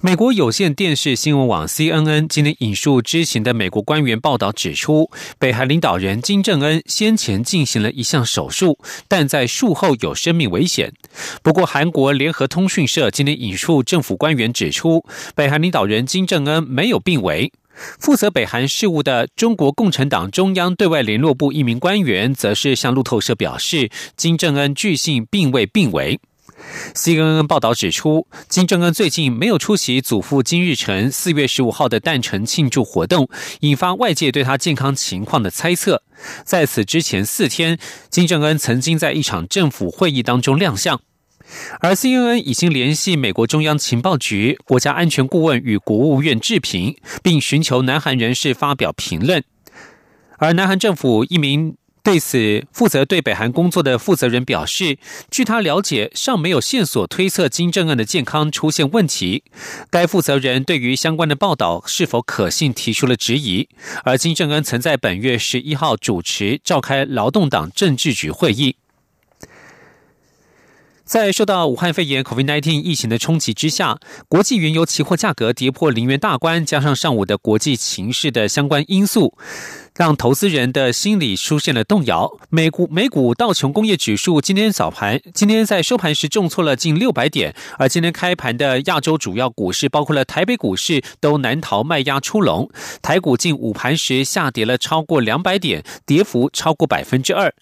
美国有线电视新闻网 CNN 今天引述知情的美国官员报道指出，北韩领导人金正恩先前进行了一项手术，但在术后有生命危险。不过，韩国联合通讯社今天引述政府官员指出，北韩领导人金正恩没有病危。负责北韩事务的中国共产党中央对外联络部一名官员，则是向路透社表示，金正恩据信并未病危。CNN 报道指出，金正恩最近没有出席祖父金日成四月十五号的诞辰庆祝活动，引发外界对他健康情况的猜测。在此之前四天，金正恩曾经在一场政府会议当中亮相。而 CNN 已经联系美国中央情报局、国家安全顾问与国务院置评，并寻求南韩人士发表评论。而南韩政府一名对此负责对北韩工作的负责人表示，据他了解，尚没有线索推测金正恩的健康出现问题。该负责人对于相关的报道是否可信提出了质疑。而金正恩曾在本月十一号主持召开劳动党政治局会议。在受到武汉肺炎 （COVID-19） 疫情的冲击之下，国际原油期货价格跌破零元大关，加上上午的国际情势的相关因素。让投资人的心理出现了动摇。美股美股道琼工业指数今天早盘，今天在收盘时重挫了近六百点，而今天开盘的亚洲主要股市，包括了台北股市，都难逃卖压出笼。台股近午盘时下跌了超过两百点，跌幅超过百分之二。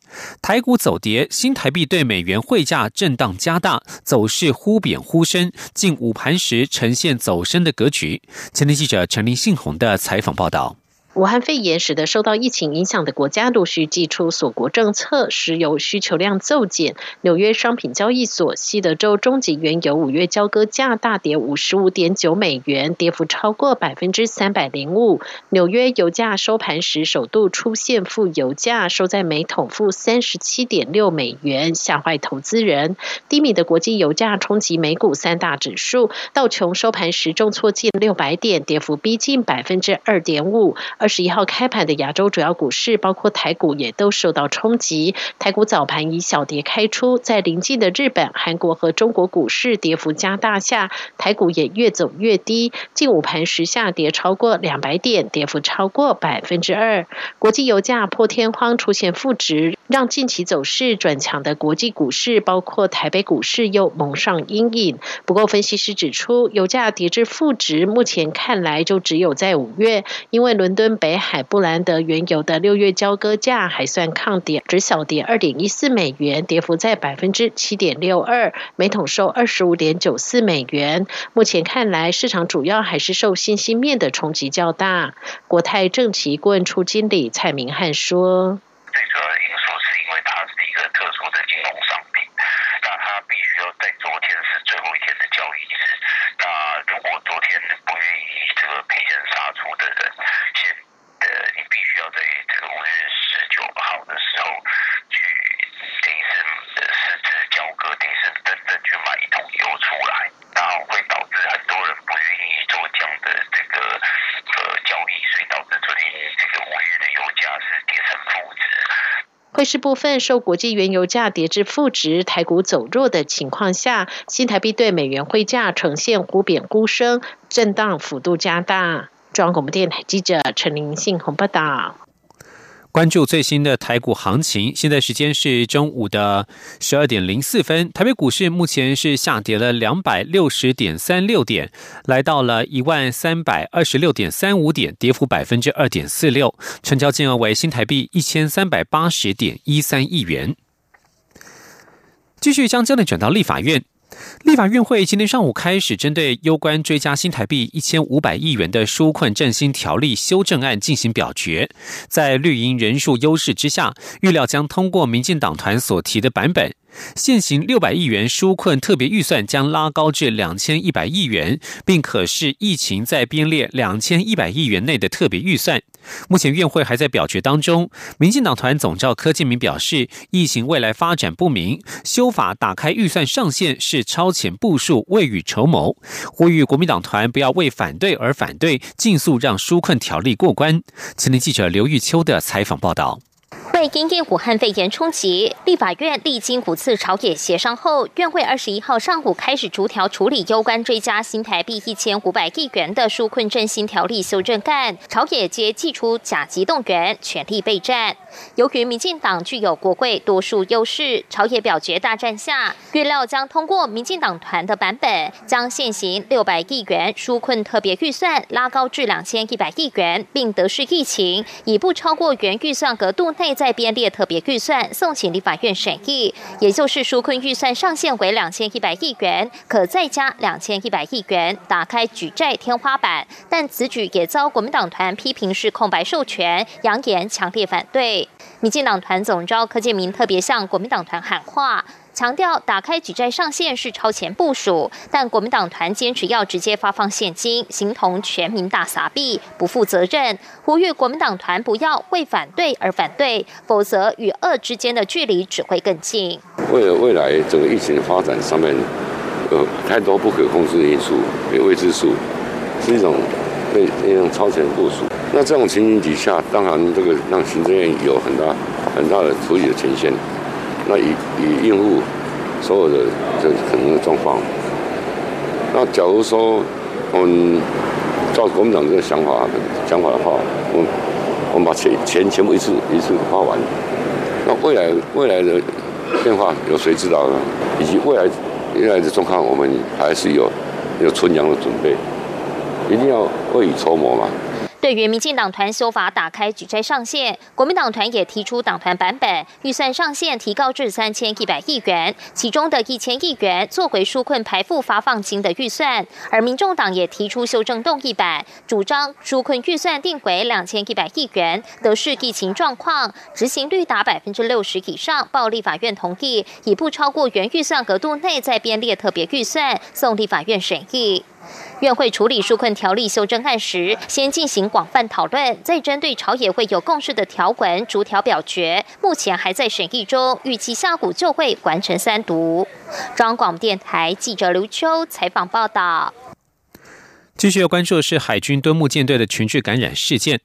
台股走跌，新台币对美元汇价震荡加大，走势忽贬忽升，近午盘时呈现走升的格局。前天记者陈林信宏的采访报道。武汉肺炎使得受到疫情影响的国家陆续祭出锁国政策，石油需求量骤减。纽约商品交易所西德州中级原油五月交割价大跌五十五点九美元，跌幅超过百分之三百零五。纽约油价收盘时首度出现负油价，收在每桶负三十七点六美元，吓坏投资人。低迷的国际油价冲击美股三大指数，道琼收盘时重挫近六百点，跌幅逼近百分之二点五。二十一号开盘的亚洲主要股市，包括台股，也都受到冲击。台股早盘以小跌开出，在临近的日本、韩国和中国股市跌幅加大下，台股也越走越低。近午盘时下跌超过两百点，跌幅超过百分之二。国际油价破天荒出现负值，让近期走势转强的国际股市，包括台北股市又蒙上阴影。不过，分析师指出，油价跌至负值，目前看来就只有在五月，因为伦敦。北海布兰德原油的六月交割价还算抗跌，只小跌二点一四美元，跌幅在百分之七点六二，每桶收二十五点九四美元。目前看来，市场主要还是受信息面的冲击较大。国泰正奇顾问处经理蔡明汉说：“是一个特殊的金融商品，那它必须要在昨天是最后一天的交易日。那如果昨天不愿意这个赔钱杀出的人，先。”呃，你必须要在这个五月十九号的时候去，等于是实质交割，等于是真正去买一桶油出来，那会导致很多人不愿意做这样的这个呃交易，所以导致昨天这个五月的油价是跌成负值。汇市部分受国际原油价跌至负值、台股走弱的情况下，新台币对美元汇价呈现忽贬忽升，震荡幅度加大。中央广播电台记者陈林信鸿报道。关注最新的台股行情，现在时间是中午的十二点零四分。台北股市目前是下跌了两百六十点三六点，来到了一万三百二十六点三五点，跌幅百分之二点四六，成交金额为新台币一千三百八十点一三亿元。继续将焦点转到立法院。立法院会今天上午开始针对攸关追加新台币一千五百亿元的纾困振兴条例修正案进行表决，在绿营人数优势之下，预料将通过民进党团所提的版本。现行六百亿元纾困特别预算将拉高至两千一百亿元，并可视疫情在编列两千一百亿元内的特别预算。目前院会还在表决当中。民进党团总召柯建明表示，疫情未来发展不明，修法打开预算上限是超前部署、未雨绸缪，呼吁国民党团不要为反对而反对，尽速让纾困条例过关。前天记者刘玉秋的采访报道。为因应武汉肺炎冲击，立法院历经五次朝野协商后，院会二十一号上午开始逐条处理攸关追加新台币一千五百亿元的纾困振兴条例修正案。朝野皆祭出甲级动员，全力备战。由于民进党具有国会多数优势，朝野表决大战下，预料将通过民进党团的版本，将现行六百亿元纾困特别预算拉高至两千一百亿元，并得视疫情，以不超过原预算额度内再编列特别预算送请立法院审议，也就是纾困预算上限为两千一百亿元，可再加两千一百亿元，打开举债天花板。但此举也遭国民党团批评是空白授权，扬言强烈反对。民进党团总召柯建明特别向国民党团喊话。强调打开举债上限是超前部署，但国民党团坚持要直接发放现金，形同全民大撒币，不负责任。呼吁国民党团不要为反对而反对，否则与恶之间的距离只会更近。为了未来整个疫情的发展上面，有太多不可控制的因素，有未知数，是一种被一种超前部署。那这种情形底下，当然这个让行政院有很大很大的处理的权限。那以以应付所有的这可能的状况，那假如说我们照国民党这个想法想法的话，我们我们把钱钱全部一次一次花完，那未来未来的变化有谁知道呢？以及未来未来的状况，我们还是有有存粮的准备，一定要未雨绸缪嘛。对于民进党团修法打开举债上限，国民党团也提出党团版本，预算上限提高至三千一百亿元，其中的一千亿元作回纾困排付发放金的预算。而民众党也提出修正动议版，主张纾困预算定为两千一百亿元，得视疫情状况，执行率达百分之六十以上，报立法院同意，以不超过原预算额度内再编列特别预算，送立法院审议。院会处理纾困条例修正案时，先进行广泛讨论，再针对朝野会有共识的条文逐条表决。目前还在审议中，预计下午就会完成三读。中广电台记者刘秋采访报道。继续要关注的是海军敦木舰队的群聚感染事件。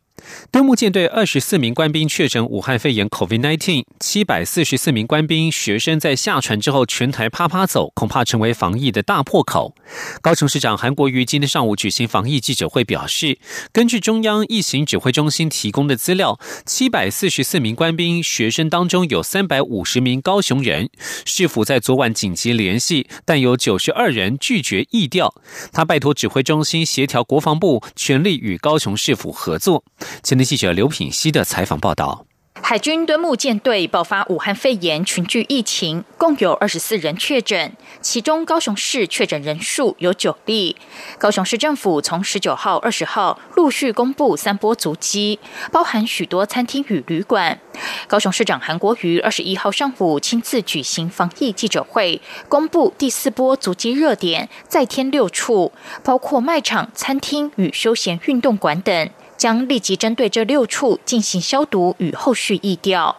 敦木舰队二十四名官兵确诊武汉肺炎 （COVID-19），七百四十四名官兵学生在下船之后全台啪啪走，恐怕成为防疫的大破口。高雄市长韩国瑜今天上午举行防疫记者会，表示，根据中央疫情指挥中心提供的资料，七百四十四名官兵学生当中有三百五十名高雄人，市府在昨晚紧急联系，但有九十二人拒绝易调。他拜托指挥中心协调国防部，全力与高雄市府合作。前天记者刘品希的采访报道。海军敦木舰队爆发武汉肺炎群聚疫情，共有二十四人确诊，其中高雄市确诊人数有九例。高雄市政府从十九号、二十号陆续公布三波足迹，包含许多餐厅与旅馆。高雄市长韩国瑜二十一号上午亲自举行防疫记者会，公布第四波足迹热点，再添六处，包括卖场、餐厅与休闲运动馆等。将立即针对这六处进行消毒与后续疫调。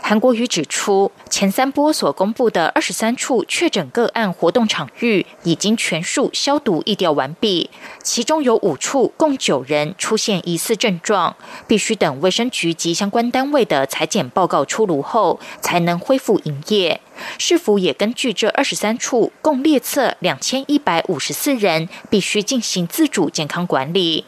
韩国瑜指出，前三波所公布的二十三处确诊个案活动场域已经全数消毒疫调完毕，其中有五处共九人出现疑似症状，必须等卫生局及相关单位的裁剪报告出炉后，才能恢复营业。市府也根据这二十三处共列册两千一百五十四人，必须进行自主健康管理。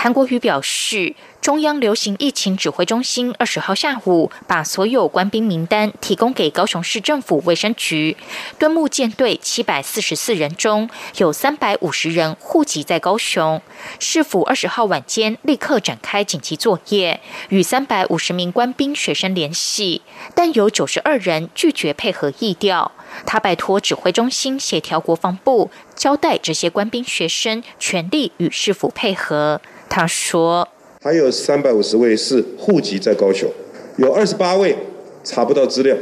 韩国瑜表示，中央流行疫情指挥中心二十号下午把所有官兵名单提供给高雄市政府卫生局。敦木舰队七百四十四人中有三百五十人户籍在高雄，市府二十号晚间立刻展开紧急作业，与三百五十名官兵学生联系，但有九十二人拒绝配合议调。他拜托指挥中心协调国防部，交代这些官兵学生全力与市府配合。他说：“还有三百五十位是户籍在高雄，有二十八位查不到资料，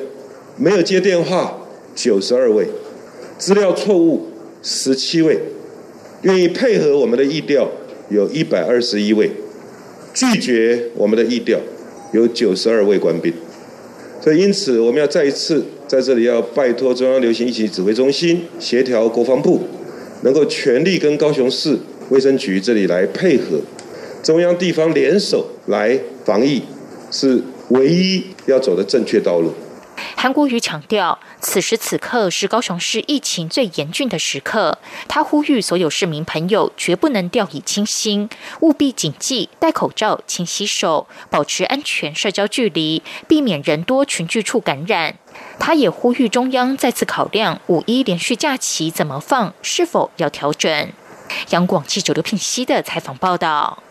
没有接电话，九十二位，资料错误十七位，愿意配合我们的意调有一百二十一位，拒绝我们的意调有九十二位官兵。所以，因此我们要再一次在这里要拜托中央流行疫情指挥中心协调国防部，能够全力跟高雄市卫生局这里来配合，中央地方联手来防疫，是唯一要走的正确道路。韩国瑜强调，此时此刻是高雄市疫情最严峻的时刻。他呼吁所有市民朋友绝不能掉以轻心，务必谨记戴口罩、勤洗手、保持安全社交距离，避免人多群聚处感染。他也呼吁中央再次考量五一连续假期怎么放，是否要调整。央广记者刘品熙的采访报道。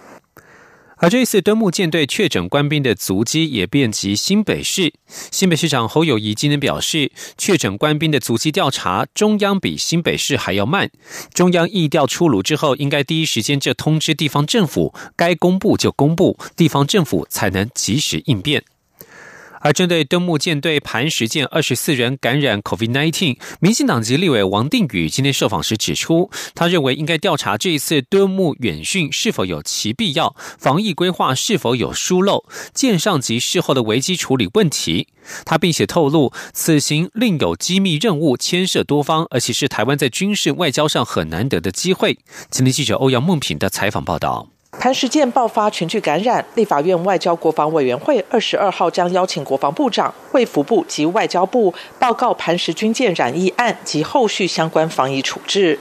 而这一次登木舰队确诊官兵的足迹也遍及新北市。新北市长侯友谊今天表示，确诊官兵的足迹调查，中央比新北市还要慢。中央疫调出炉之后，应该第一时间就通知地方政府，该公布就公布，地方政府才能及时应变。而针对登木舰队磐石舰二十四人感染 COVID-19，民进党籍立委王定宇今天受访时指出，他认为应该调查这一次敦木远训是否有其必要，防疫规划是否有疏漏，舰上及事后的危机处理问题。他并且透露，此行另有机密任务，牵涉多方，而且是台湾在军事外交上很难得的机会。今天记者欧阳梦平的采访报道。磐石舰爆发群聚感染，立法院外交国防委员会二十二号将邀请国防部长、卫福部及外交部报告磐石军舰染疫案及后续相关防疫处置。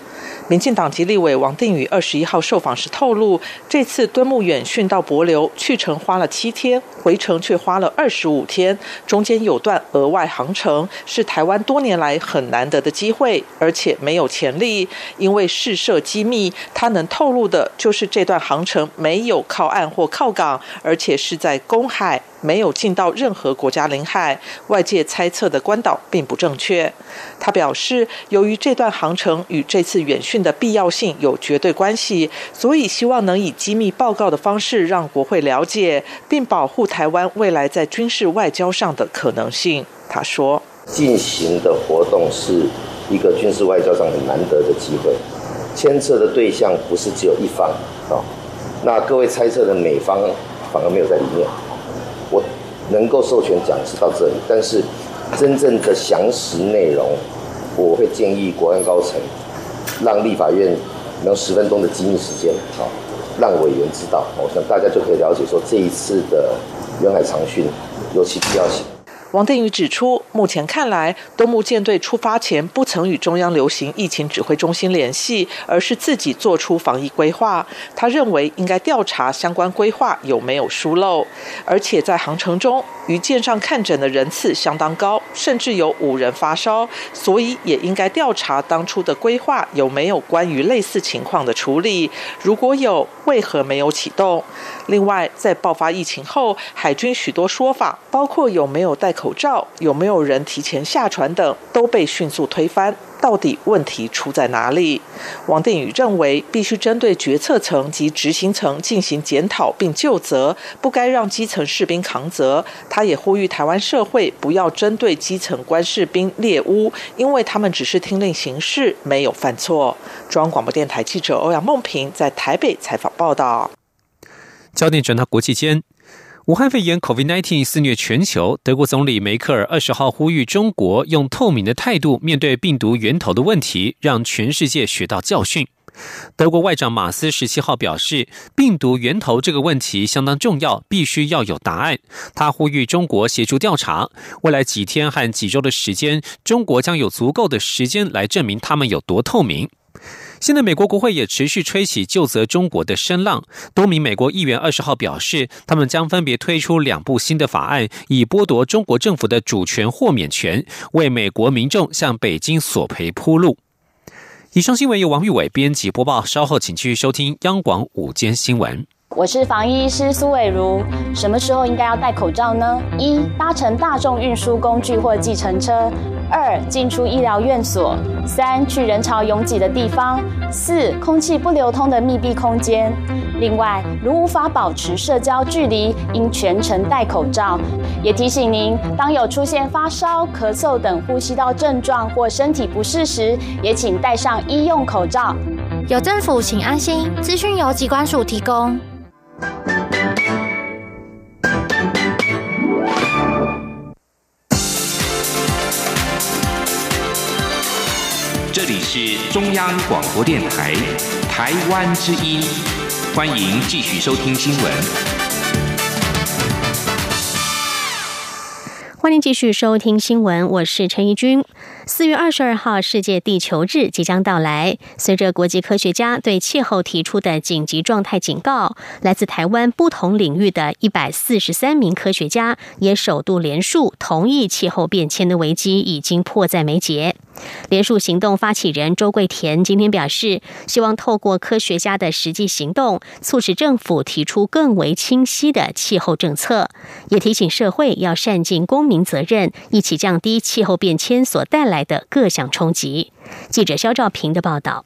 民进党籍立委王定宇二十一号受访时透露，这次敦木远训到博流，去程花了七天，回程却花了二十五天，中间有段额外航程，是台湾多年来很难得的机会，而且没有潜力，因为试射机密。他能透露的就是这段航程没有靠岸或靠港，而且是在公海。没有进到任何国家领海，外界猜测的关岛并不正确。他表示，由于这段航程与这次远训的必要性有绝对关系，所以希望能以机密报告的方式让国会了解，并保护台湾未来在军事外交上的可能性。他说：“进行的活动是一个军事外交上很难得的机会，牵涉的对象不是只有一方啊。那各位猜测的美方反而没有在里面。”我能够授权讲是到这里，但是真正的详实内容，我会建议国安高层让立法院能十分钟的机密时间，啊，让委员知道，我想大家就可以了解说这一次的远海长训有其必要性。王定宇指出，目前看来，东木舰队出发前不曾与中央流行疫情指挥中心联系，而是自己做出防疫规划。他认为应该调查相关规划有没有疏漏，而且在航程中，于舰上看诊的人次相当高，甚至有五人发烧，所以也应该调查当初的规划有没有关于类似情况的处理，如果有，为何没有启动？另外，在爆发疫情后，海军许多说法，包括有没有戴口。口罩有没有人提前下船等都被迅速推翻，到底问题出在哪里？王定宇认为，必须针对决策层及执行层进行检讨并就责，不该让基层士兵扛责。他也呼吁台湾社会不要针对基层官士兵猎污，因为他们只是听令行事，没有犯错。中央广播电台记者欧阳梦平在台北采访报道。焦点转到国际间。武汉肺炎 （COVID-19） 肆虐全球，德国总理梅克尔二十号呼吁中国用透明的态度面对病毒源头的问题，让全世界学到教训。德国外长马斯十七号表示，病毒源头这个问题相当重要，必须要有答案。他呼吁中国协助调查，未来几天和几周的时间，中国将有足够的时间来证明他们有多透明。现在，美国国会也持续吹起就责中国的声浪。多名美国议员二十号表示，他们将分别推出两部新的法案，以剥夺中国政府的主权豁免权，为美国民众向北京索赔铺路。以上新闻由王玉伟编辑播报，稍后请继续收听央广午间新闻。我是防疫医师苏伟如。什么时候应该要戴口罩呢？一、搭乘大众运输工具或计程车；二、进出医疗院所；三、去人潮拥挤的地方；四、空气不流通的密闭空间。另外，如无法保持社交距离，应全程戴口罩。也提醒您，当有出现发烧、咳嗽等呼吸道症状或身体不适时，也请戴上医用口罩。有政府，请安心。资讯由机关署提供。这里是中央广播电台台湾之音，欢迎继续收听新闻。欢迎继续收听新闻，我是陈怡君。四月二十二号，世界地球日即将到来。随着国际科学家对气候提出的紧急状态警告，来自台湾不同领域的一百四十三名科学家也首度联署同意，气候变迁的危机已经迫在眉睫。联署行动发起人周桂田今天表示，希望透过科学家的实际行动，促使政府提出更为清晰的气候政策，也提醒社会要善尽公民责任，一起降低气候变迁所带来的各项冲击。记者肖兆平的报道。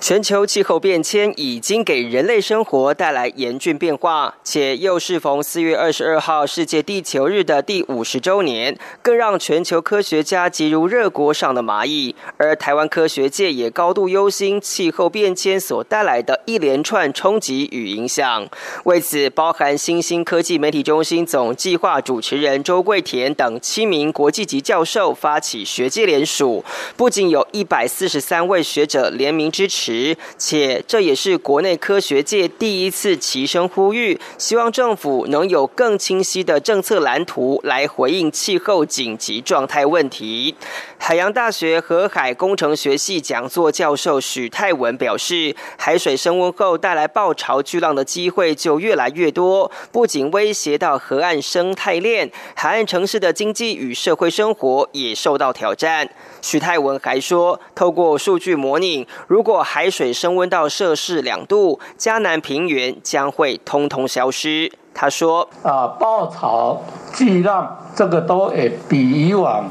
全球气候变迁已经给人类生活带来严峻变化，且又适逢四月二十二号世界地球日的第五十周年，更让全球科学家急如热锅上的蚂蚁。而台湾科学界也高度忧心气候变迁所带来的一连串冲击与影响。为此，包含新兴科技媒体中心总计划主持人周桂田等七名国际级教授发起学界联署，不仅有一百四十三位学者联名支持持。且这也是国内科学界第一次齐声呼吁，希望政府能有更清晰的政策蓝图来回应气候紧急状态问题。海洋大学河海工程学系讲座教授许泰文表示，海水升温后带来暴潮巨浪的机会就越来越多，不仅威胁到河岸生态链，海岸城市的经济与社会生活也受到挑战。许泰文还说，透过数据模拟，如果海海水升温到摄氏两度，嘉南平原将会通通消失。他说：“啊，暴潮巨浪这个都也比以往。”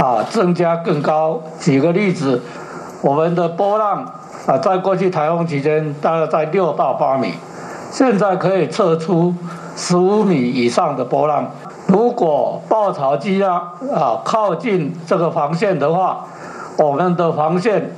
啊，增加更高。举个例子，我们的波浪啊，在过去台风期间大概在六到八米，现在可以测出十五米以上的波浪。如果暴潮巨浪啊靠近这个防线的话，我们的防线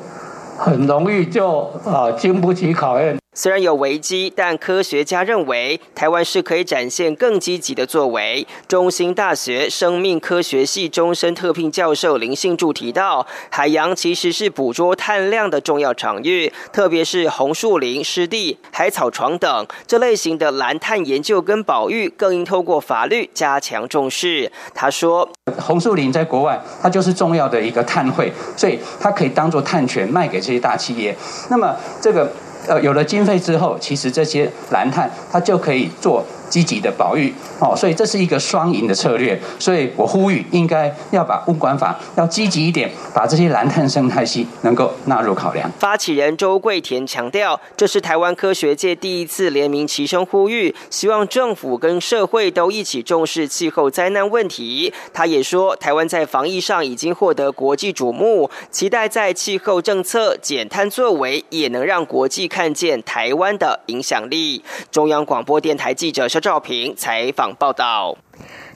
很容易就啊经不起考验。虽然有危机，但科学家认为台湾是可以展现更积极的作为。中兴大学生命科学系终身特聘教授林信柱提到，海洋其实是捕捉碳量的重要场域，特别是红树林、湿地、海草床等这类型的蓝碳研究跟保育，更应透过法律加强重视。他说：“红树林在国外，它就是重要的一个碳汇，所以它可以当做碳权卖给这些大企业。那么这个。”呃，有了经费之后，其实这些蓝碳它就可以做。积极的保育哦，所以这是一个双赢的策略。所以我呼吁，应该要把物管法要积极一点，把这些蓝碳生态系能够纳入考量。发起人周桂田强调，这是台湾科学界第一次联名齐声呼吁，希望政府跟社会都一起重视气候灾难问题。他也说，台湾在防疫上已经获得国际瞩目，期待在气候政策减碳作为，也能让国际看见台湾的影响力。中央广播电台记者肖。赵平采访报道：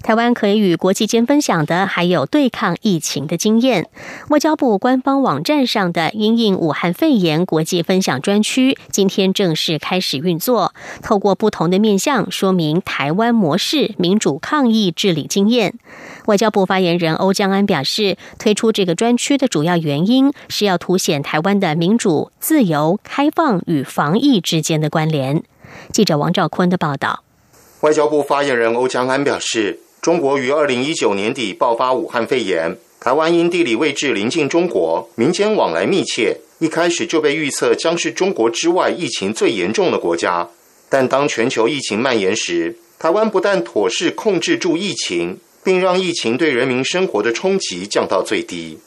台湾可以与国际间分享的，还有对抗疫情的经验。外交部官方网站上的“因应武汉肺炎国际分享专区”今天正式开始运作，透过不同的面向说明台湾模式民主抗疫治理经验。外交部发言人欧江安表示，推出这个专区的主要原因是要凸显台湾的民主、自由、开放与防疫之间的关联。记者王兆坤的报道。外交部发言人欧江安表示，中国于二零一九年底爆发武汉肺炎，台湾因地理位置临近中国，民间往来密切，一开始就被预测将是中国之外疫情最严重的国家。但当全球疫情蔓延时，台湾不但妥善控制住疫情，并让疫情对人民生活的冲击降到最低。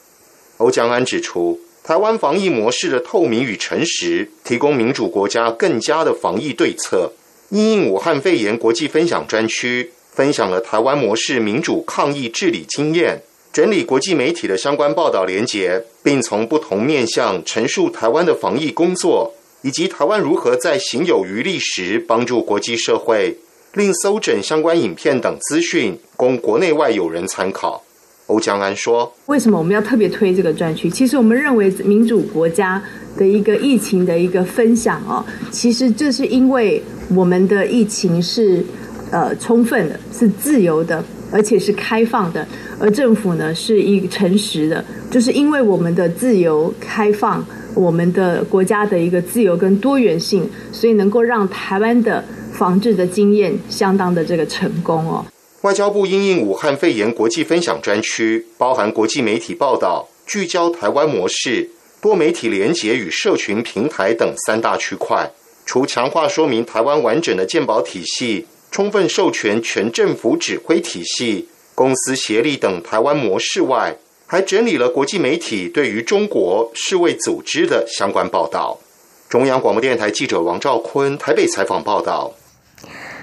欧江安指出，台湾防疫模式的透明与诚实，提供民主国家更佳的防疫对策。因应武汉肺炎国际分享专区分享了台湾模式民主抗疫治理经验，整理国际媒体的相关报道连结，并从不同面向陈述台湾的防疫工作，以及台湾如何在行有余力时帮助国际社会，另搜整相关影片等资讯，供国内外友人参考。欧江安说：“为什么我们要特别推这个专区？其实我们认为民主国家的一个疫情的一个分享哦，其实这是因为我们的疫情是呃充分的，是自由的，而且是开放的，而政府呢是一诚实的，就是因为我们的自由开放，我们的国家的一个自由跟多元性，所以能够让台湾的防治的经验相当的这个成功哦。”外交部因应武汉肺炎国际分享专区，包含国际媒体报道、聚焦台湾模式、多媒体连结与社群平台等三大区块。除强化说明台湾完整的健保体系、充分授权全政府指挥体系、公司协力等台湾模式外，还整理了国际媒体对于中国世卫组织的相关报道。中央广播电台记者王兆坤台北采访报道。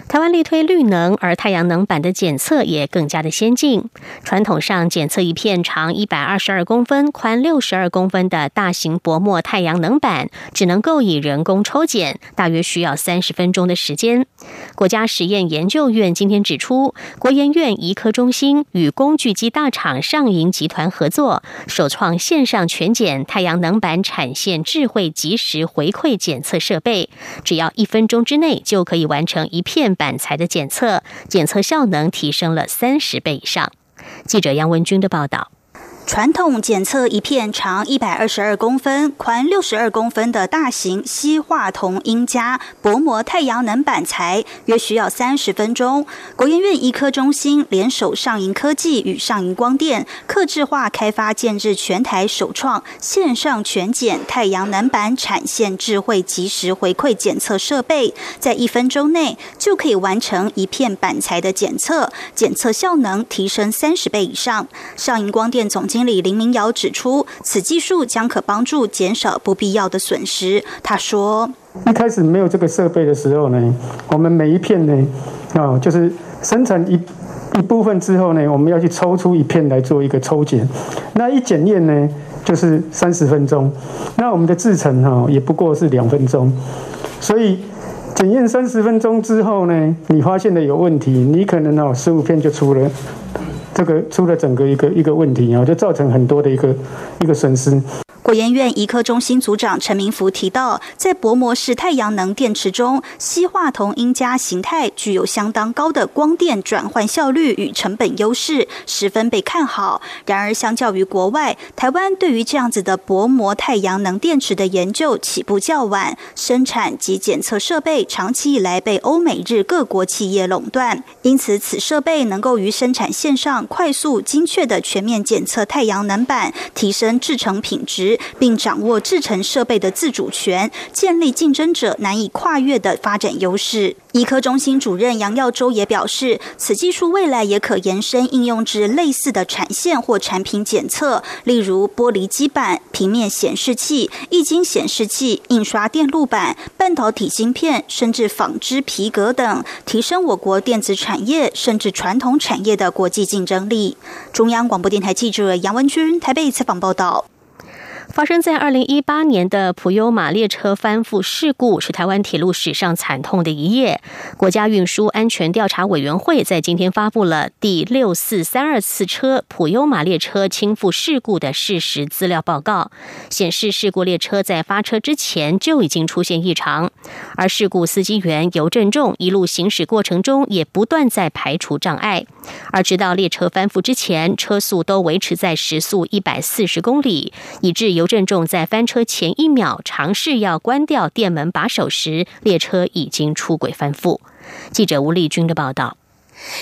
台湾力推绿能，而太阳能板的检测也更加的先进。传统上检测一片长一百二十二公分、宽六十二公分的大型薄膜太阳能板，只能够以人工抽检，大约需要三十分钟的时间。国家实验研究院今天指出，国研院医科中心与工具机大厂上银集团合作，首创线上全检太阳能板产线智慧即时回馈检测设备，只要一分钟之内就可以完成一片。板材的检测，检测效能提升了三十倍以上。记者杨文军的报道。传统检测一片长一百二十二公分、宽六十二公分的大型硒化铜铟加薄膜太阳能板材，约需要三十分钟。国研院医科中心联手上银科技与上银光电，客制化开发建制全台首创线上全检太阳能板产线智慧即时回馈检测设备，在一分钟内就可以完成一片板材的检测，检测效能提升三十倍以上。上银光电总经经理林明尧指出，此技术将可帮助减少不必要的损失。他说：“一开始没有这个设备的时候呢，我们每一片呢，啊，就是生产一一部分之后呢，我们要去抽出一片来做一个抽检。那一检验呢，就是三十分钟。那我们的制程哈，也不过是两分钟。所以检验三十分钟之后呢，你发现的有问题，你可能哦十五片就出了。”这个出了整个一个一个问题啊，就造成很多的一个一个损失。国研院医科中心组长陈明福提到，在薄膜式太阳能电池中，硒化铜铟加形态具有相当高的光电转换效率与成本优势，十分被看好。然而，相较于国外，台湾对于这样子的薄膜太阳能电池的研究起步较晚，生产及检测设备长期以来被欧美日各国企业垄断。因此，此设备能够于生产线上快速精确的全面检测太阳能板，提升制成品质。并掌握制成设备的自主权，建立竞争者难以跨越的发展优势。医科中心主任杨耀洲也表示，此技术未来也可延伸应用至类似的产线或产品检测，例如玻璃基板、平面显示器、液晶显示器、印刷电路板、半导体芯片，甚至纺织皮革等，提升我国电子产业甚至传统产业的国际竞争力。中央广播电台记者杨文君台北采访报道。发生在二零一八年的普悠马列车翻覆事故，是台湾铁路史上惨痛的一页。国家运输安全调查委员会在今天发布了第六四三二次车普悠马列车倾覆事故的事实资料报告，显示事故列车在发车之前就已经出现异常，而事故司机员尤振仲一路行驶过程中也不断在排除障碍，而直到列车翻覆之前，车速都维持在时速一百四十公里，以致。刘振仲在翻车前一秒尝试要关掉电门把手时，列车已经出轨翻覆。记者吴丽君的报道。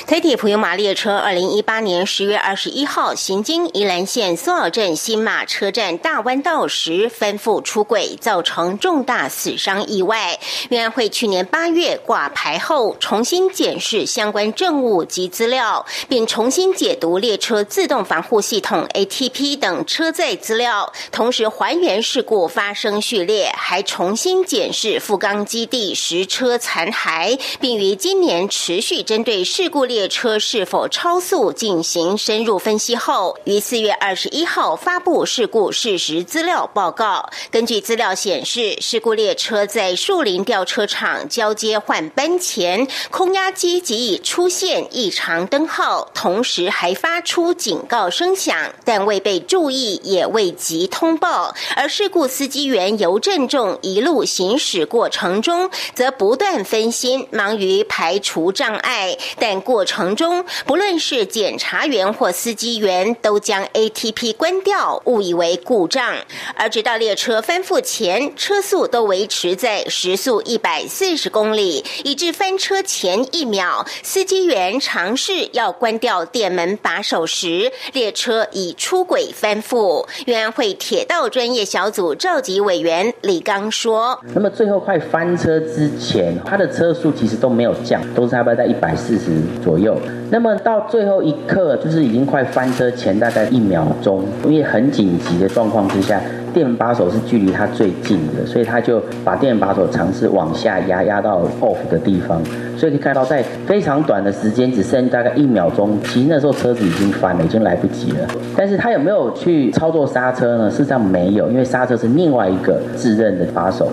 台铁普悠马列车二零一八年十月二十一号行经宜兰县苏澳镇新马车站大弯道时翻覆出轨，造成重大死伤意外。运安会去年八月挂牌后，重新检视相关证物及资料，并重新解读列车自动防护系统 ATP 等车载资料，同时还原事故发生序列，还重新检视富冈基地实车残骸，并于今年持续针对事。事故列车是否超速进行深入分析后，于四月二十一号发布事故事实资料报告。根据资料显示，事故列车在树林吊车场交接换班前，空压机即已出现异常灯号，同时还发出警告声响，但未被注意，也未及通报。而事故司机员尤振仲一路行驶过程中，则不断分心，忙于排除障碍。但过程中，不论是检查员或司机员，都将 ATP 关掉，误以为故障。而直到列车翻覆前，车速都维持在时速一百四十公里，以致翻车前一秒，司机员尝试要关掉电门把手时，列车已出轨翻覆。运安会铁道专业小组召集委员李刚说：“那么最后快翻车之前，他的车速其实都没有降，都是差不多在一百四十。”左右，那么到最后一刻，就是已经快翻车前大概一秒钟，因为很紧急的状况之下，电把手是距离它最近的，所以他就把电把手尝试往下压，压到 off 的地方，所以可以看到在非常短的时间，只剩大概一秒钟，其实那时候车子已经翻了，已经来不及了。但是他有没有去操作刹车呢？事实上没有，因为刹车是另外一个自认的把手。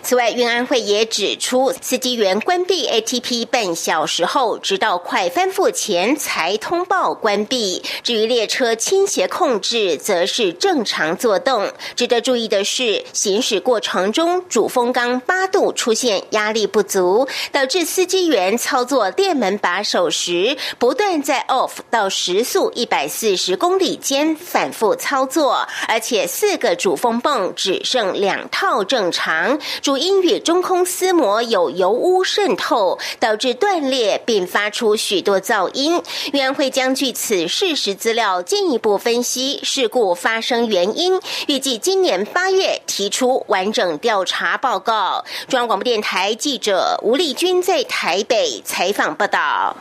此外，运安会也指出，司机员关闭 ATP 半小时后，直到快翻覆前才通报关闭。至于列车倾斜控制，则是正常作动。值得注意的是，行驶过程中主风缸八度出现压力不足，导致司机员操作电门把手时，不断在 off 到时速一百四十公里间反复操作，而且四个主风泵只剩两套正常。主因与中空丝膜有油污渗透，导致断裂，并发出许多噪音。院会将据此事实资料进一步分析事故发生原因，预计今年八月提出完整调查报告。中央广播电台记者吴丽君在台北采访报道。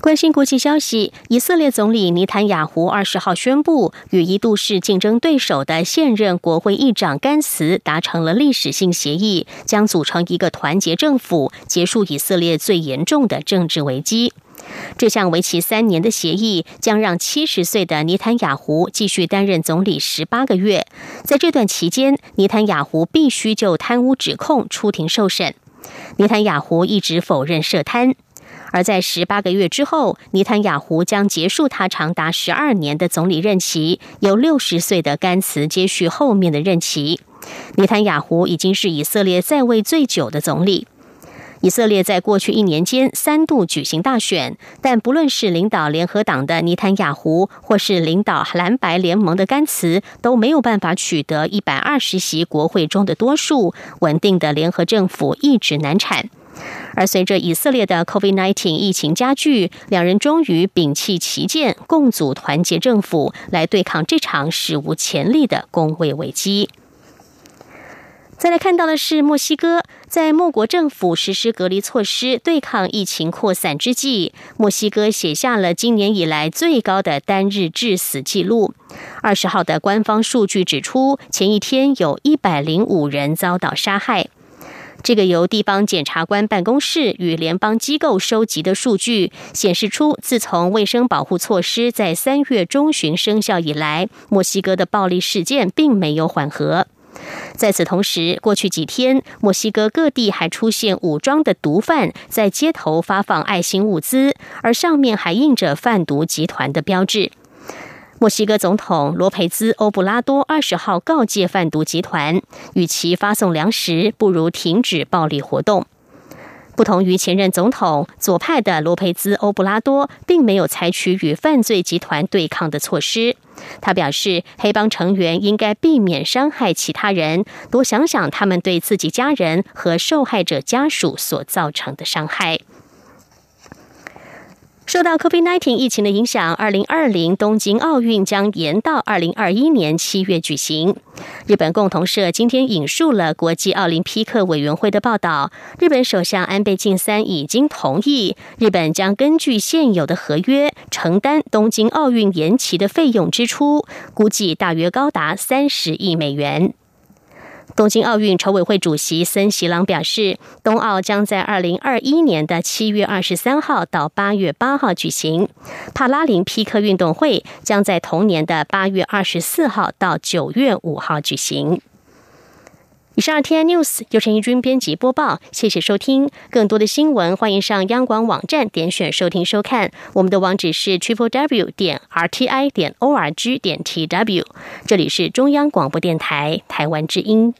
关心国际消息，以色列总理尼坦雅胡二十号宣布，与一度是竞争对手的现任国会议长甘茨达成了历史性协议，将组成一个团结政府，结束以色列最严重的政治危机。这项为期三年的协议将让七十岁的尼坦雅胡继续担任总理十八个月，在这段期间，尼坦雅胡必须就贪污指控出庭受审。尼坦雅胡一直否认涉贪。而在十八个月之后，尼坦雅胡将结束他长达十二年的总理任期，由六十岁的甘茨接续后面的任期。尼坦雅胡已经是以色列在位最久的总理。以色列在过去一年间三度举行大选，但不论是领导联合党的尼坦雅胡，或是领导蓝白联盟的甘茨，都没有办法取得一百二十席国会中的多数，稳定的联合政府一直难产。而随着以色列的 COVID-19 疫情加剧，两人终于摒弃旗舰，共组团结政府，来对抗这场史无前例的工位危机。再来看到的是，墨西哥在莫国政府实施隔离措施对抗疫情扩散之际，墨西哥写下了今年以来最高的单日致死记录。二十号的官方数据指出，前一天有一百零五人遭到杀害。这个由地方检察官办公室与联邦机构收集的数据显示出，自从卫生保护措施在三月中旬生效以来，墨西哥的暴力事件并没有缓和。在此同时，过去几天，墨西哥各地还出现武装的毒贩在街头发放爱心物资，而上面还印着贩毒集团的标志。墨西哥总统罗培兹·欧布拉多二十号告诫贩毒集团，与其发送粮食，不如停止暴力活动。不同于前任总统左派的罗培兹·欧布拉多，并没有采取与犯罪集团对抗的措施。他表示，黑帮成员应该避免伤害其他人，多想想他们对自己家人和受害者家属所造成的伤害。受到 COVID-19 疫情的影响，二零二零东京奥运将延到二零二一年七月举行。日本共同社今天引述了国际奥林匹克委员会的报道，日本首相安倍晋三已经同意，日本将根据现有的合约承担东京奥运延期的费用支出，估计大约高达三十亿美元。东京奥运筹委会主席森喜朗表示，冬奥将在二零二一年的七月二十三号到八月八号举行，帕拉林匹克运动会将在同年的八月二十四号到九月五号举行。以上 T I News 由陈一军编辑播报，谢谢收听。更多的新闻，欢迎上央广网站点选收听收看。我们的网址是 triple w 点 r t i 点 o r g 点 t w。这里是中央广播电台台湾之音。